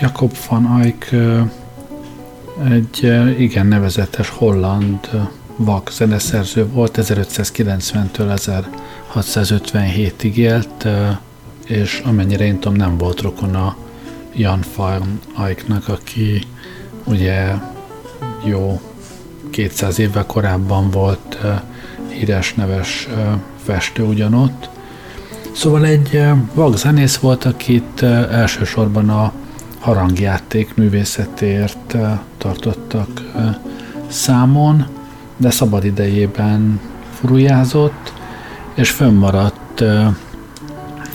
Jakob van Eyck egy igen nevezetes holland vak zeneszerző volt, 1590-től 1657-ig élt, és amennyire én tudom, nem volt rokona Jan van Eycknak, aki ugye jó 200 évvel korábban volt híres neves festő ugyanott. Szóval egy vak zenész volt, akit elsősorban a harangjáték művészetért tartottak számon, de szabad idejében furujázott, és fönnmaradt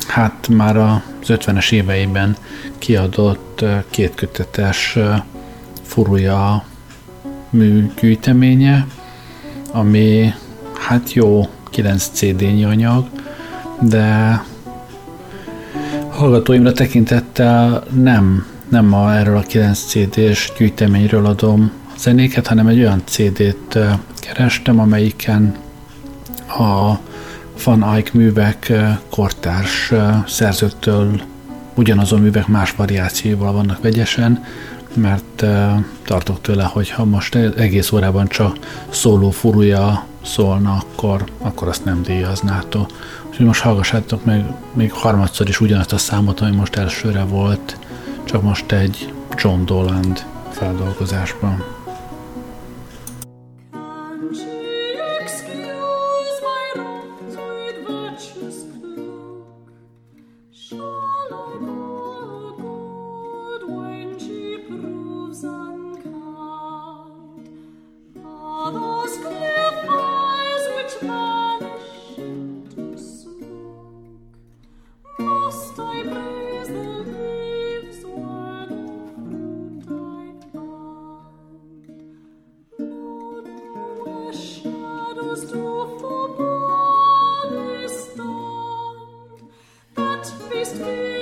hát már az 50-es éveiben kiadott kétkötetes furúja műgyűjteménye, ami hát jó 9 CD-nyi anyag, de hallgatóimra tekintettel nem, nem a, erről a 9 CD-s gyűjteményről adom zenéket, hanem egy olyan CD-t kerestem, amelyiken a Van Eyck művek kortárs szerzőktől ugyanazon művek más variációval vannak vegyesen, mert tartok tőle, hogy ha most egész órában csak szóló furúja szólna, akkor, akkor azt nem díjaznátó. Úgyhogy most hallgassátok meg még harmadszor is ugyanazt a számot, ami most elsőre volt, csak most egy John Doland feldolgozásban. A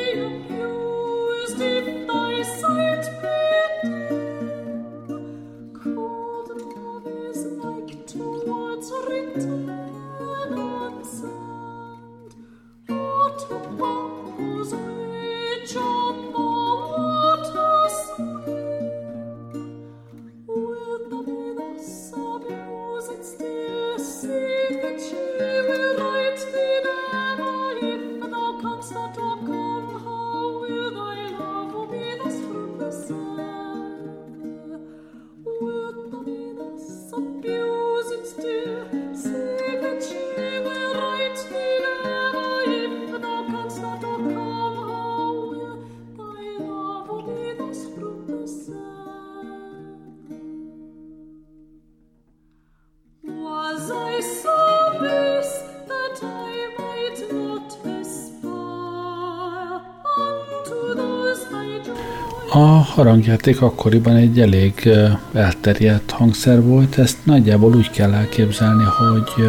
harangjáték akkoriban egy elég elterjedt hangszer volt, ezt nagyjából úgy kell elképzelni, hogy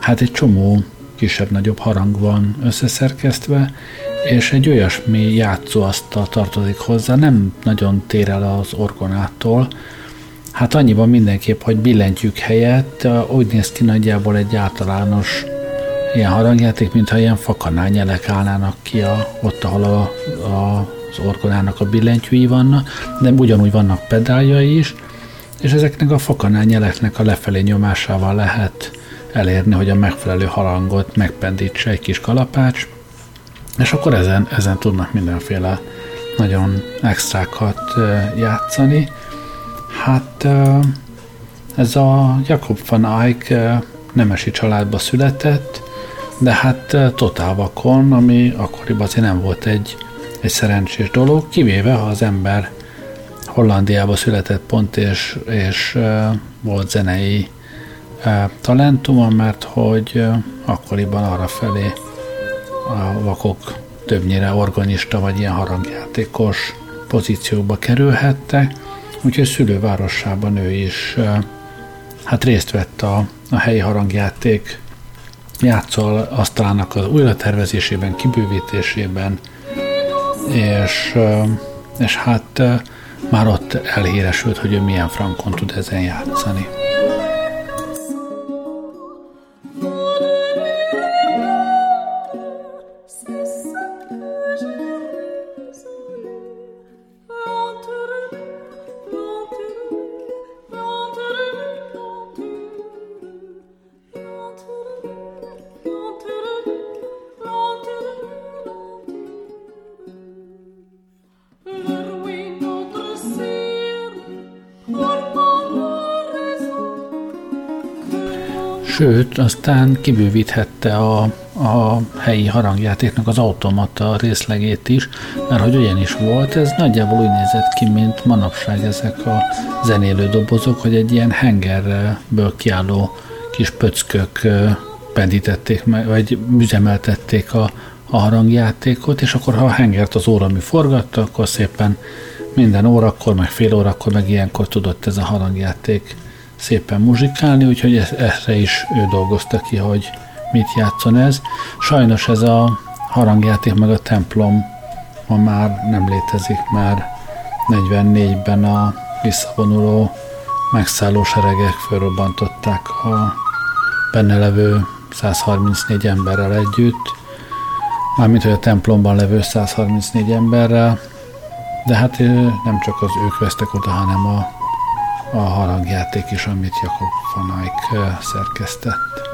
hát egy csomó kisebb-nagyobb harang van összeszerkesztve, és egy olyasmi játszóasztal tartozik hozzá, nem nagyon tér el az orgonától. Hát annyiban mindenképp, hogy billentyűk helyett úgy néz ki nagyjából egy általános ilyen harangjáték, mintha ilyen fakanányelek állnának ki a, ott, ahol a, a az orgonának a billentyűi vannak, de ugyanúgy vannak pedáljai is, és ezeknek a fakanányeleknek a lefelé nyomásával lehet elérni, hogy a megfelelő harangot megpendítse egy kis kalapács, és akkor ezen, ezen tudnak mindenféle nagyon extrákat játszani. Hát ez a Jakob van Eyck nemesi családba született, de hát totál vakon, ami akkoriban azért nem volt egy egy szerencsés dolog, kivéve ha az ember Hollandiába született pont, és, és uh, volt zenei uh, talentuma, mert hogy uh, akkoriban arra felé a vakok többnyire organista vagy ilyen harangjátékos pozícióba kerülhettek, úgyhogy szülővárosában ő is hát részt vett a, a helyi harangjáték játszó asztalának az újratervezésében, kibővítésében, és, és hát már ott elhíresült, hogy ő milyen frankon tud ezen játszani. Sőt, aztán kibővíthette a, a helyi harangjátéknak az automata részlegét is, mert hogy olyan is volt, ez nagyjából úgy nézett ki, mint manapság ezek a zenélő dobozok, hogy egy ilyen hengerből kiálló kis pöckök pendítették meg, vagy üzemeltették a, a harangjátékot, és akkor ha a hengert az óra mi forgatta, akkor szépen minden órakor, meg fél órakor, meg ilyenkor tudott ez a harangjáték szépen muzsikálni, úgyhogy erre is ő dolgozta ki, hogy mit játszon ez. Sajnos ez a harangjáték meg a templom ma már nem létezik, mert 44-ben a visszavonuló megszálló seregek fölrobbantották a benne levő 134 emberrel együtt, mármint hogy a templomban levő 134 emberrel, de hát nem csak az ők vesztek oda, hanem a, a harangjáték is, amit Jakob van Eyck szerkesztett.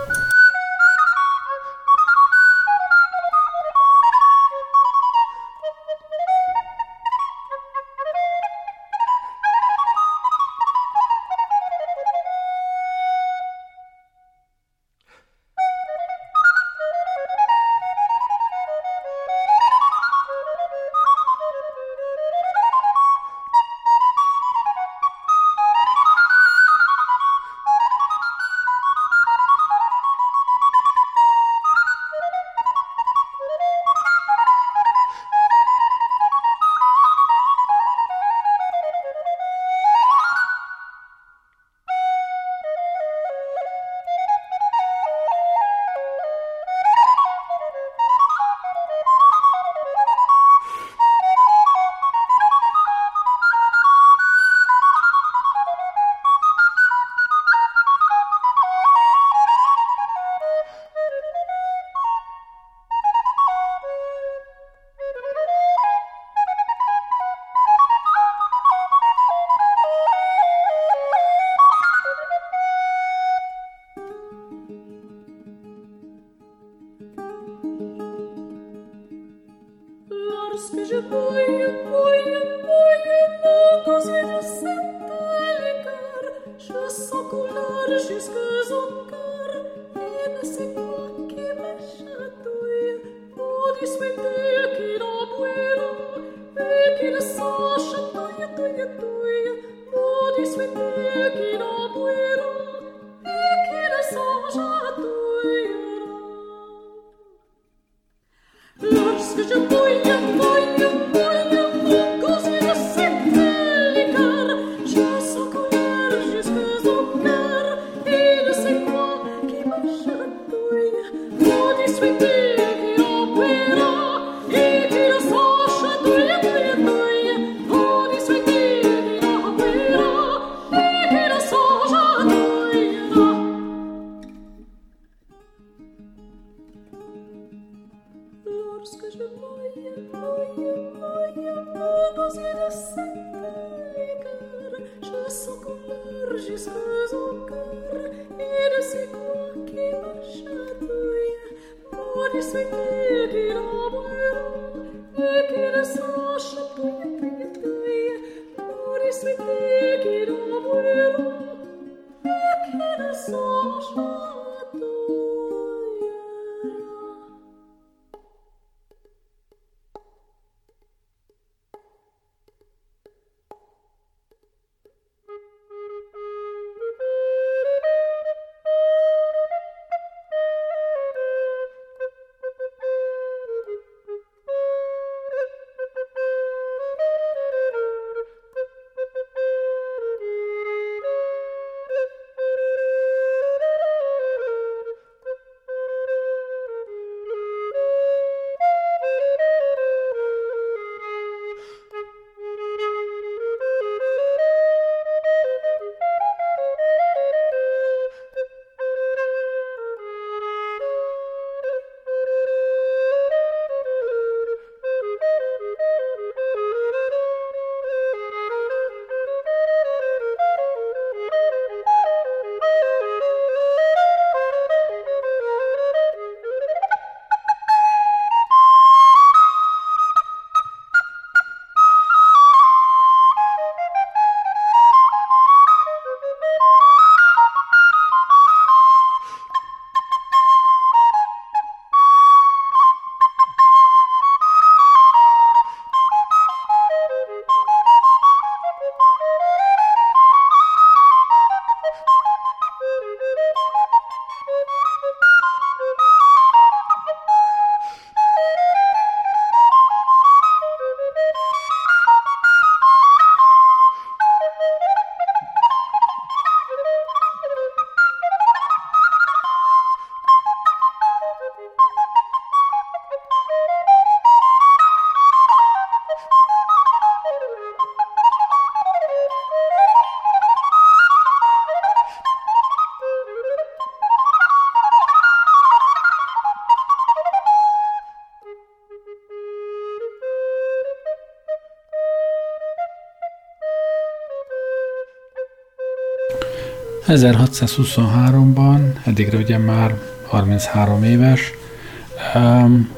1623-ban, eddigre ugye már 33 éves,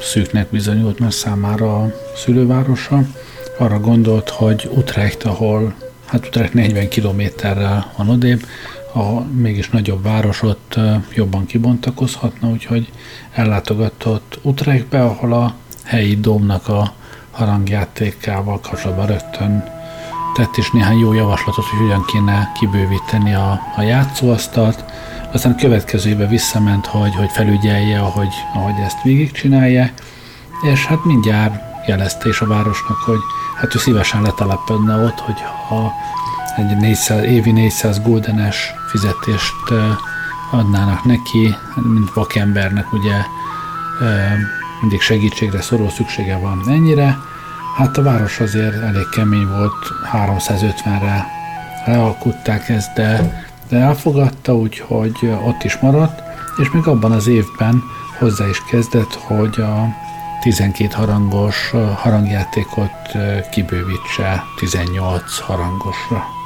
szűknek bizonyult már számára a szülővárosa. Arra gondolt, hogy Utrecht, ahol hát Utrecht 40 kilométerrel van odébb, a mégis nagyobb város ott jobban kibontakozhatna, úgyhogy ellátogatott Utrechtbe, ahol a helyi domnak a harangjátékával kapcsolatban rögtön tett is néhány jó javaslatot, hogy hogyan kéne kibővíteni a, a játszóasztalt. Aztán a következő évben visszament, hogy, hogy felügyelje, ahogy, ahogy ezt végigcsinálja, és hát mindjárt jelezte is a városnak, hogy hát ő szívesen letelepedne ott, hogy ha egy 400, évi 400 guldenes fizetést adnának neki, mint vakembernek ugye mindig segítségre szorul szüksége van ennyire. Hát a város azért elég kemény volt, 350-re lealkutták ezt, de, de elfogadta, úgyhogy ott is maradt, és még abban az évben hozzá is kezdett, hogy a 12 harangos harangjátékot kibővítse 18 harangosra.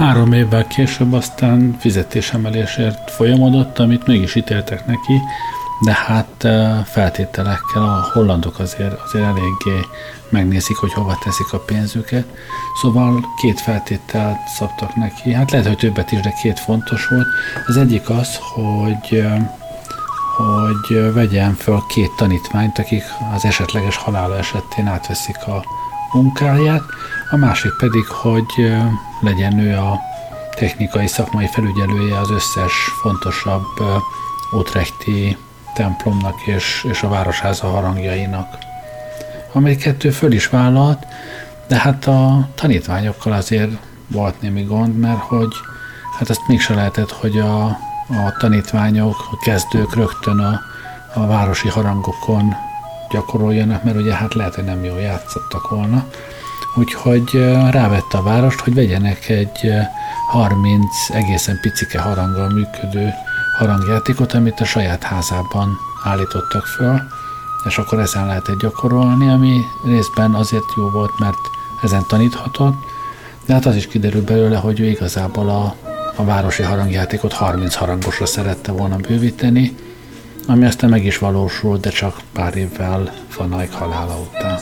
Három évvel később aztán fizetésemelésért folyamodott, amit mégis ítéltek neki, de hát feltételekkel a hollandok azért, azért eléggé megnézik, hogy hova teszik a pénzüket. Szóval két feltételt szabtak neki, hát lehet, hogy többet is, de két fontos volt. Az egyik az, hogy hogy vegyen föl két tanítványt, akik az esetleges halála esetén átveszik a munkáját, a másik pedig, hogy legyen ő a technikai szakmai felügyelője az összes fontosabb Utrechti templomnak és, és a városháza harangjainak. Amely kettő föl is vállalt, de hát a tanítványokkal azért volt némi gond, mert hogy hát ezt mégse lehetett, hogy a, a tanítványok, a kezdők rögtön a, a városi harangokon gyakoroljanak, mert ugye hát lehet, hogy nem jól játszottak volna. Úgyhogy rávette a várost, hogy vegyenek egy 30 egészen picike haranggal működő harangjátékot, amit a saját házában állítottak föl, és akkor ezen lehetett gyakorolni, ami részben azért jó volt, mert ezen taníthatott, de hát az is kiderül belőle, hogy ő igazából a, a városi harangjátékot 30 harangosra szerette volna bővíteni, ami aztán meg is valósult, de csak pár évvel Van Eyck halála után.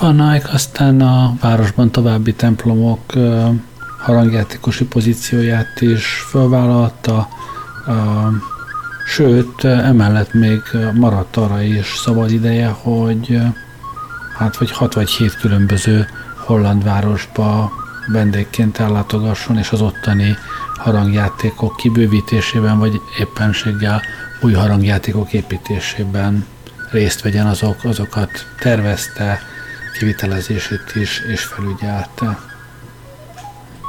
Van aztán a városban további templomok harangjátékosi pozícióját is felvállalta, sőt, emellett még maradt arra is szabad ideje, hogy hát vagy hat vagy hét különböző holland városba vendégként ellátogasson, és az ottani harangjátékok kibővítésében, vagy éppenséggel új harangjátékok építésében részt vegyen, azok, azokat tervezte, kivitelezését is, és felügyelte.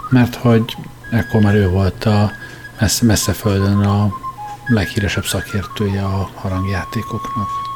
Mert hogy ekkor már ő volt a messze, messze földön a leghíresebb szakértője a harangjátékoknak.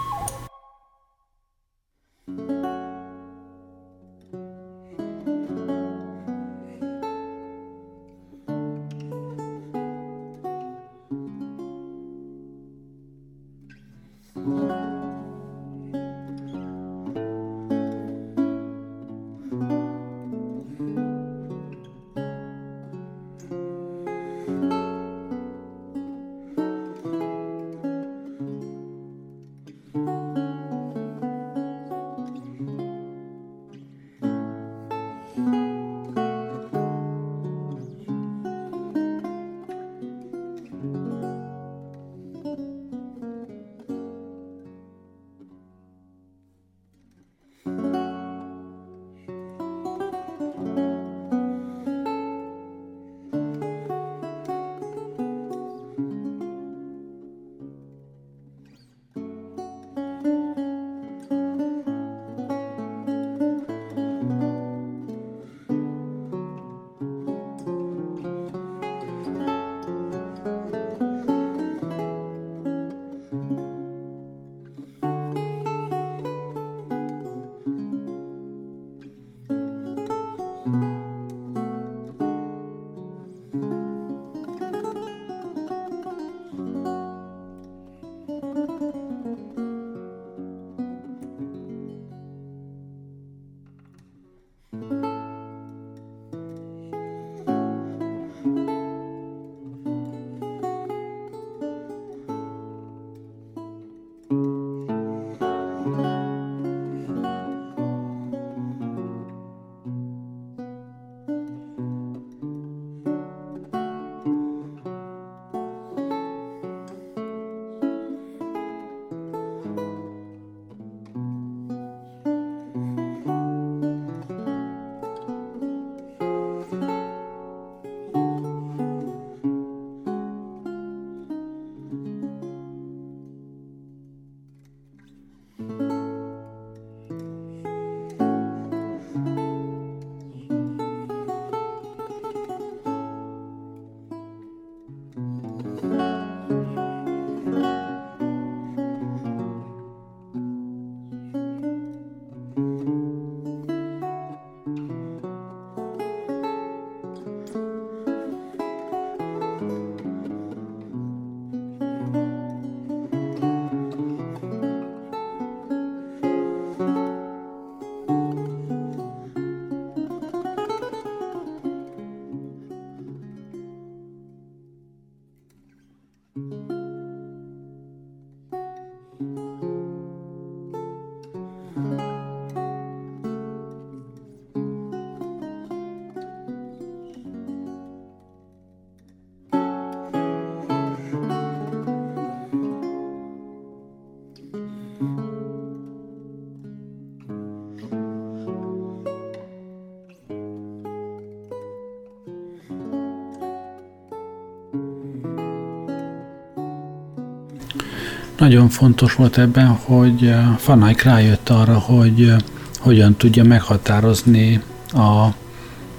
Nagyon fontos volt ebben, hogy Fanayk eh, rájött arra, hogy eh, hogyan tudja meghatározni a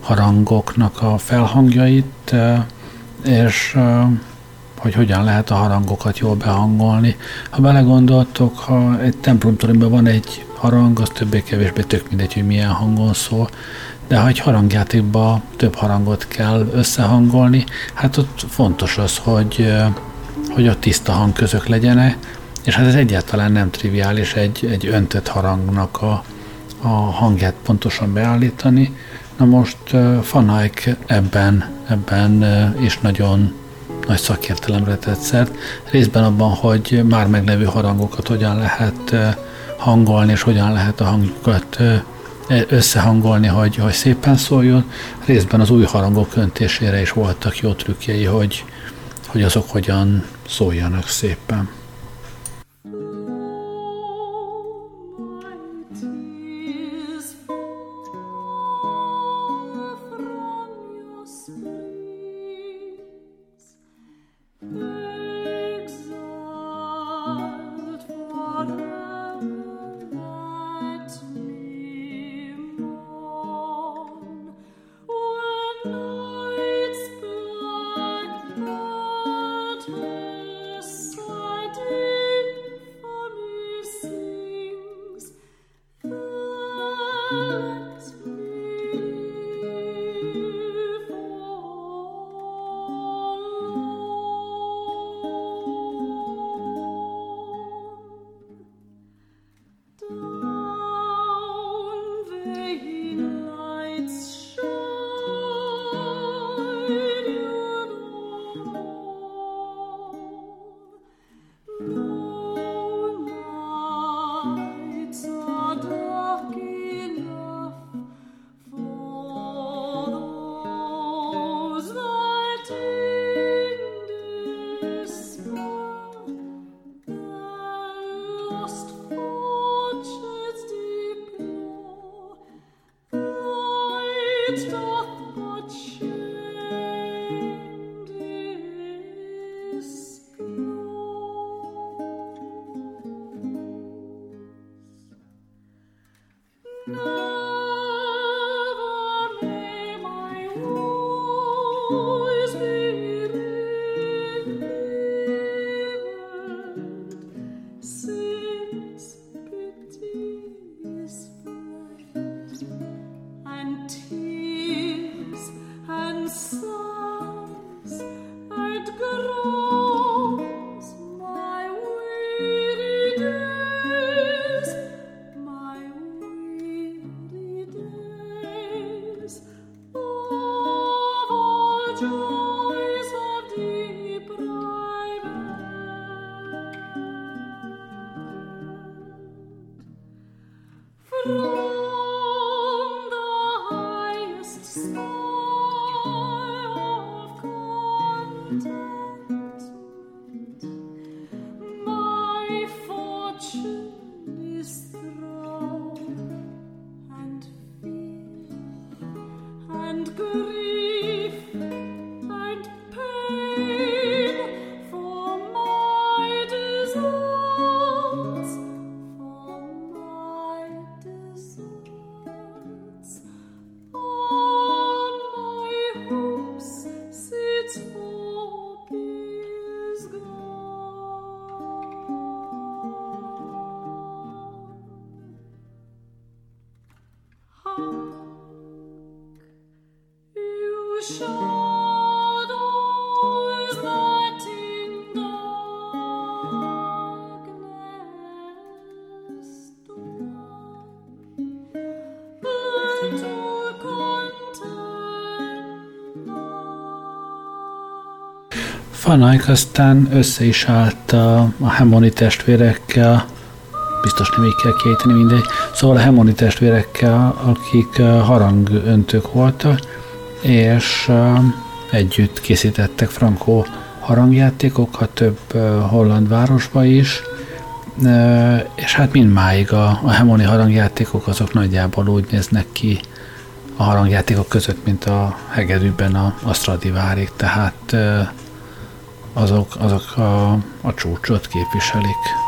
harangoknak a felhangjait, eh, és hogy hogyan lehet a harangokat jól behangolni. Ha belegondoltok, ha egy templomtoronyban van egy harang, az többé-kevésbé tök mindegy, hogy milyen hangon szól, de ha egy harangjátékban több harangot kell összehangolni, hát ott fontos az, hogy hogy ott tiszta hangközök legyenek, és hát ez egyáltalán nem triviális egy, egy öntött harangnak a, a hangját pontosan beállítani. Na most uh, Fanajk ebben, ebben uh, is nagyon nagy szakértelemre tett szert. Részben abban, hogy már meglevő harangokat hogyan lehet uh, hangolni, és hogyan lehet a hangjukat uh, összehangolni, hogy, hogy szépen szóljon. Részben az új harangok öntésére is voltak jó trükkjei, hogy, hogy azok hogyan szóljanak szépen. you. Van aztán össze is állt a, a Hemoni testvérekkel, biztos nem így kell kiejteni mindegy, szóval a Hemoni testvérekkel, akik harangöntők voltak, és együtt készítettek frankó harangjátékokat több holland városba is, és hát mindmáig a, a Hemoni harangjátékok azok nagyjából úgy néznek ki a harangjátékok között, mint a hegedűben a, a Stradivárik, tehát azok, azok a, a csúcsot képviselik.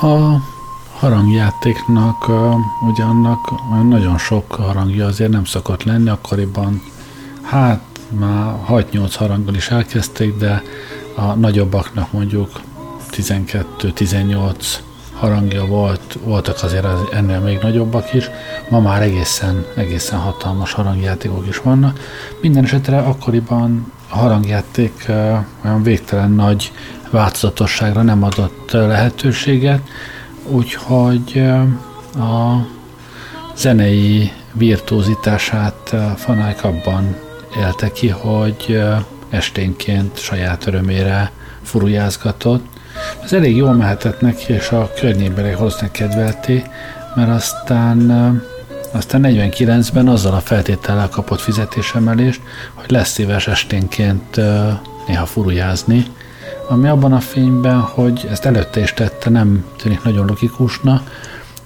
A harangjátéknak, ugye annak nagyon sok harangja azért nem szokott lenni, akkoriban hát már 6-8 haranggal is elkezdték, de a nagyobbaknak mondjuk 12-18 harangja volt, voltak azért ennél még nagyobbak is, ma már egészen, egészen hatalmas harangjátékok is vannak. Minden esetre akkoriban a harangjáték olyan végtelen nagy változatosságra nem adott lehetőséget, úgyhogy a zenei virtuózitását Fanájk abban élte ki, hogy esténként saját örömére furujázgatott. Ez elég jól mehetett neki, és a környékbeli valószínűleg kedvelté, mert aztán aztán 49-ben azzal a feltétellel kapott fizetésemelést, hogy lesz szíves esténként néha furujázni, ami abban a fényben, hogy ezt előtte is tette, nem tűnik nagyon logikusna,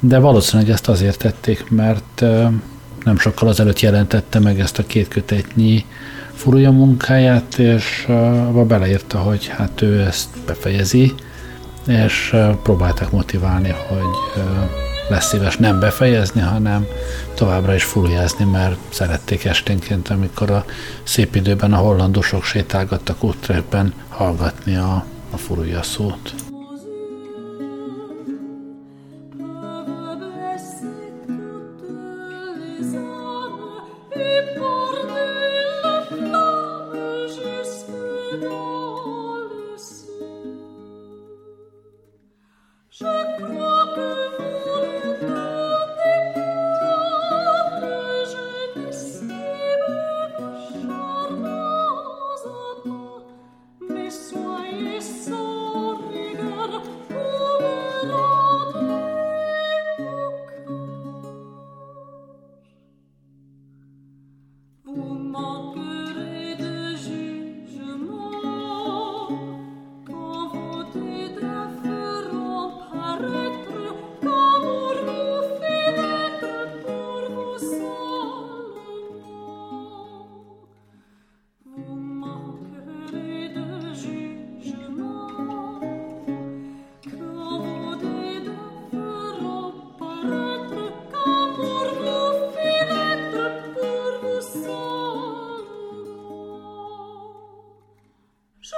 de valószínűleg ezt azért tették, mert nem sokkal azelőtt jelentette meg ezt a két kötetnyi furúja munkáját, és abba beleírta, hogy hát ő ezt befejezi, és próbálták motiválni, hogy lesz szíves nem befejezni, hanem továbbra is furuljázni, mert szerették esténként, amikor a szép időben a hollandosok sétálgattak útrekben hallgatni a, a furulja szót.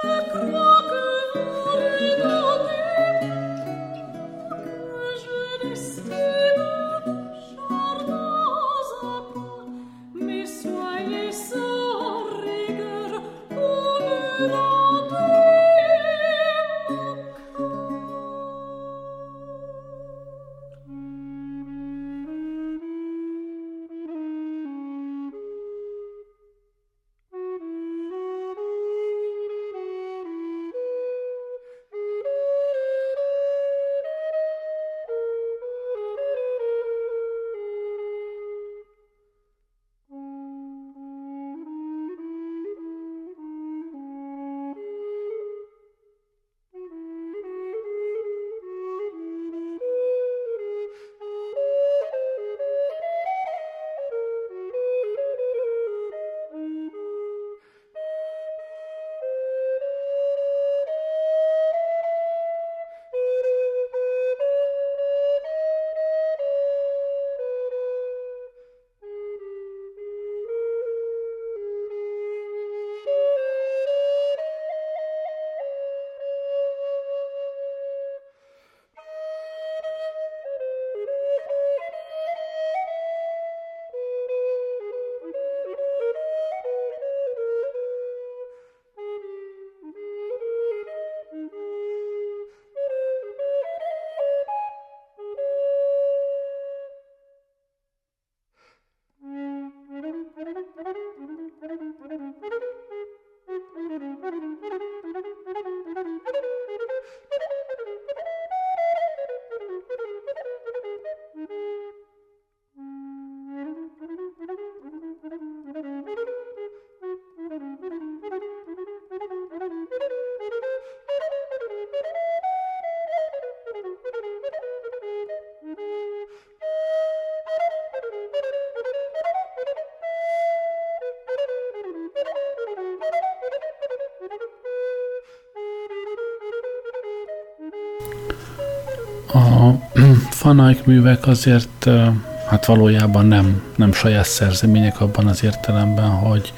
Czekaj. Fanaik művek azért hát valójában nem, nem saját szerzemények abban az értelemben, hogy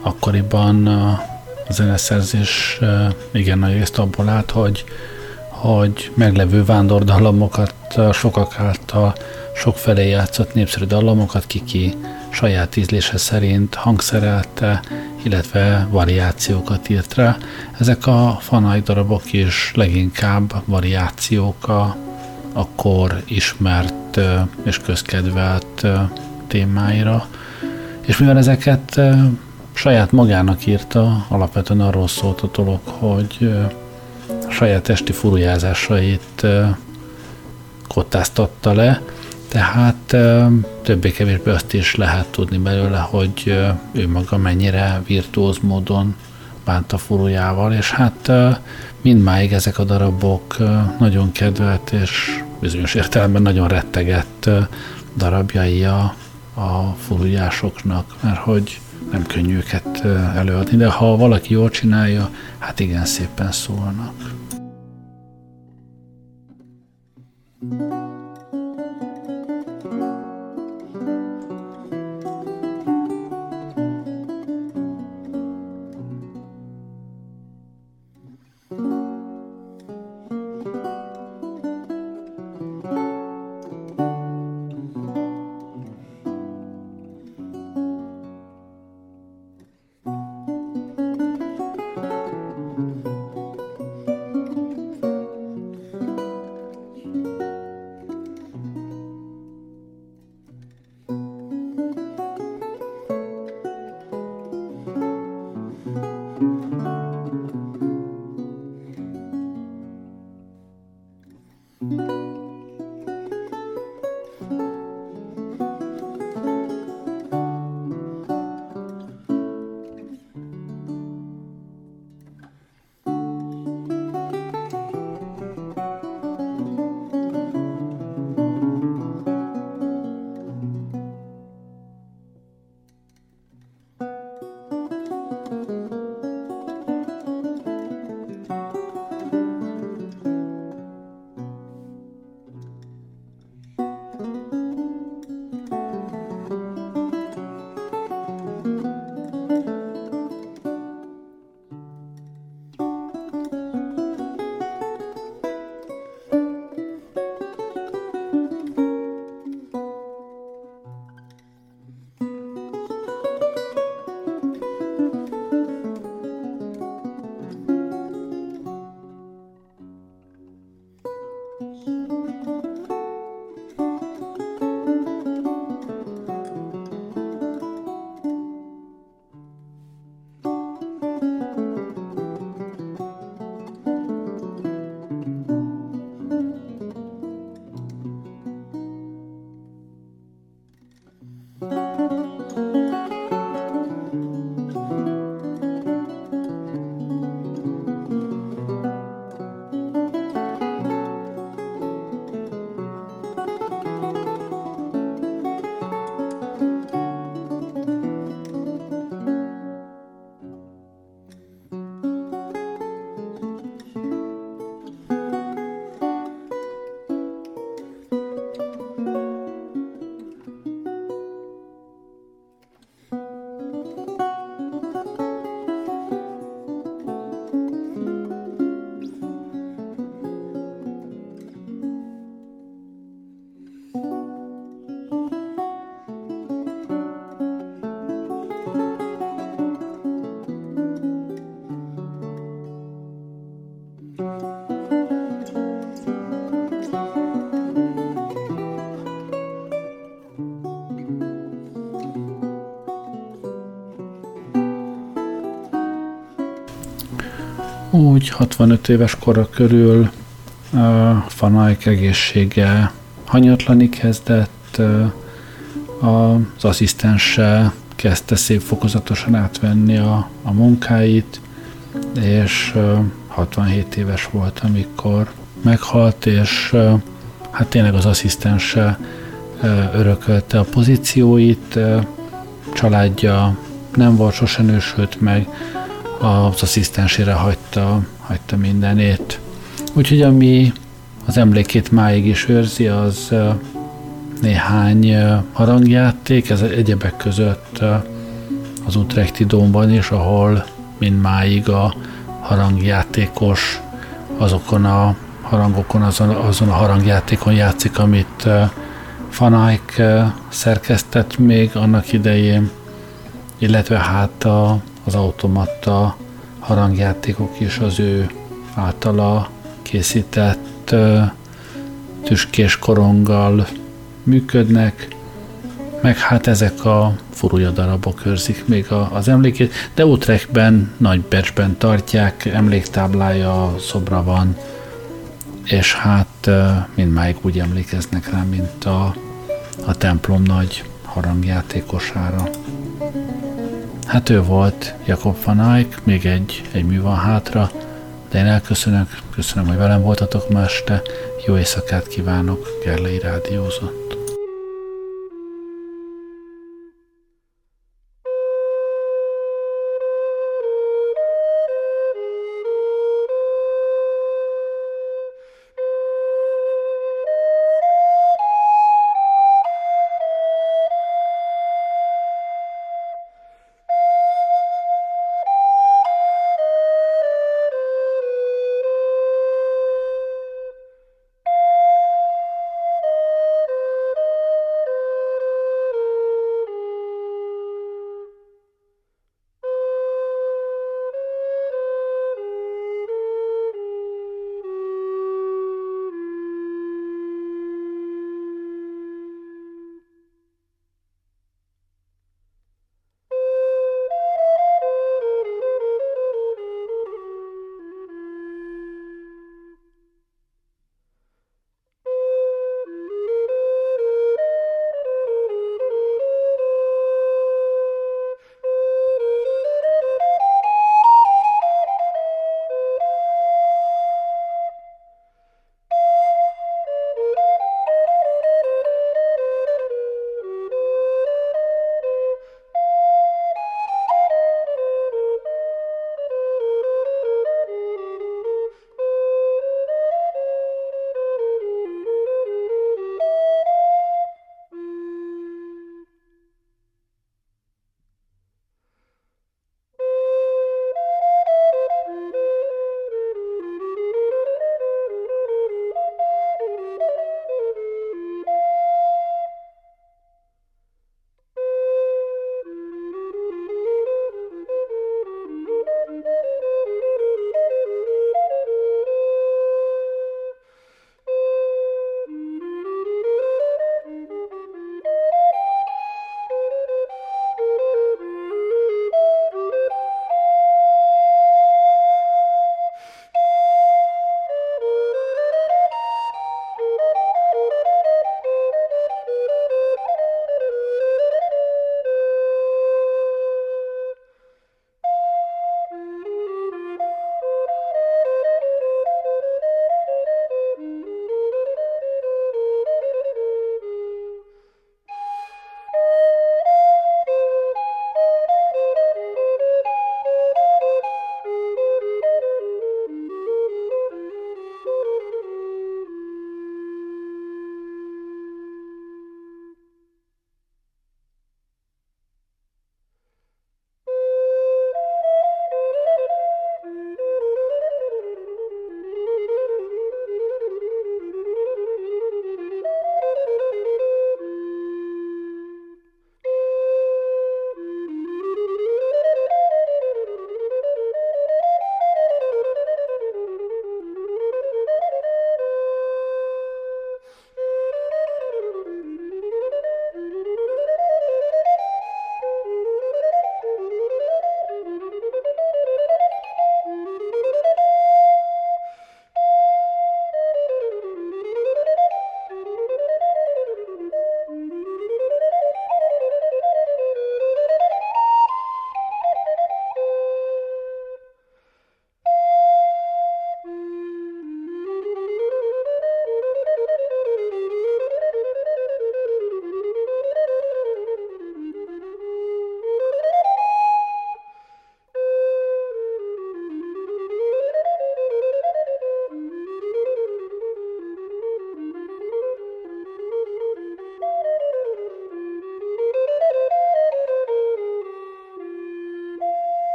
akkoriban a zeneszerzés igen nagy részt abból állt, hogy, hogy meglevő vándordallamokat sokak által sokfelé játszott népszerű dallamokat kiki saját ízlése szerint hangszerelte, illetve variációkat írt rá. Ezek a fanai darabok is leginkább variációk a akkor ismert és közkedvelt témáira. És mivel ezeket saját magának írta, alapvetően arról szólt a dolog, hogy a saját testi furujázásait kottáztatta le, tehát többé-kevésbé azt is lehet tudni belőle, hogy ő maga mennyire virtuóz módon bánta furujával, és hát mindmáig ezek a darabok nagyon kedvelt és bizonyos értelemben nagyon rettegett darabjai a, a furujásoknak, mert hogy nem könnyű őket előadni, de ha valaki jól csinálja, hát igen szépen szólnak. thank you úgy 65 éves kora körül Fanaik egészsége hanyatlani kezdett, az asszisztense kezdte szép fokozatosan átvenni a, a munkáit, és 67 éves volt, amikor meghalt, és hát tényleg az asszisztense örökölte a pozícióit, családja nem volt, sose nősült meg, az asszisztensére hagyta, hagyta mindenét. Úgyhogy ami az emlékét máig is őrzi, az néhány harangjáték, ez egyebek között az Utrechti Dómban is, ahol mindmáig a harangjátékos azokon a harangokon, azon, azon a harangjátékon játszik, amit Eyck szerkesztett még annak idején, illetve hát a, az automata harangjátékok is az ő általa készített tüskés koronggal működnek, meg hát ezek a furúja darabok őrzik még a, az emlékét, de Utrechtben, nagy becsben tartják, emléktáblája, szobra van, és hát mindmáig úgy emlékeznek rá, mint a, a templom nagy harangjátékosára. Hát ő volt Jakob van Eyck, még egy, egy mű van hátra, de én elköszönök, köszönöm, hogy velem voltatok ma este, jó éjszakát kívánok, Gerlei Rádiózott.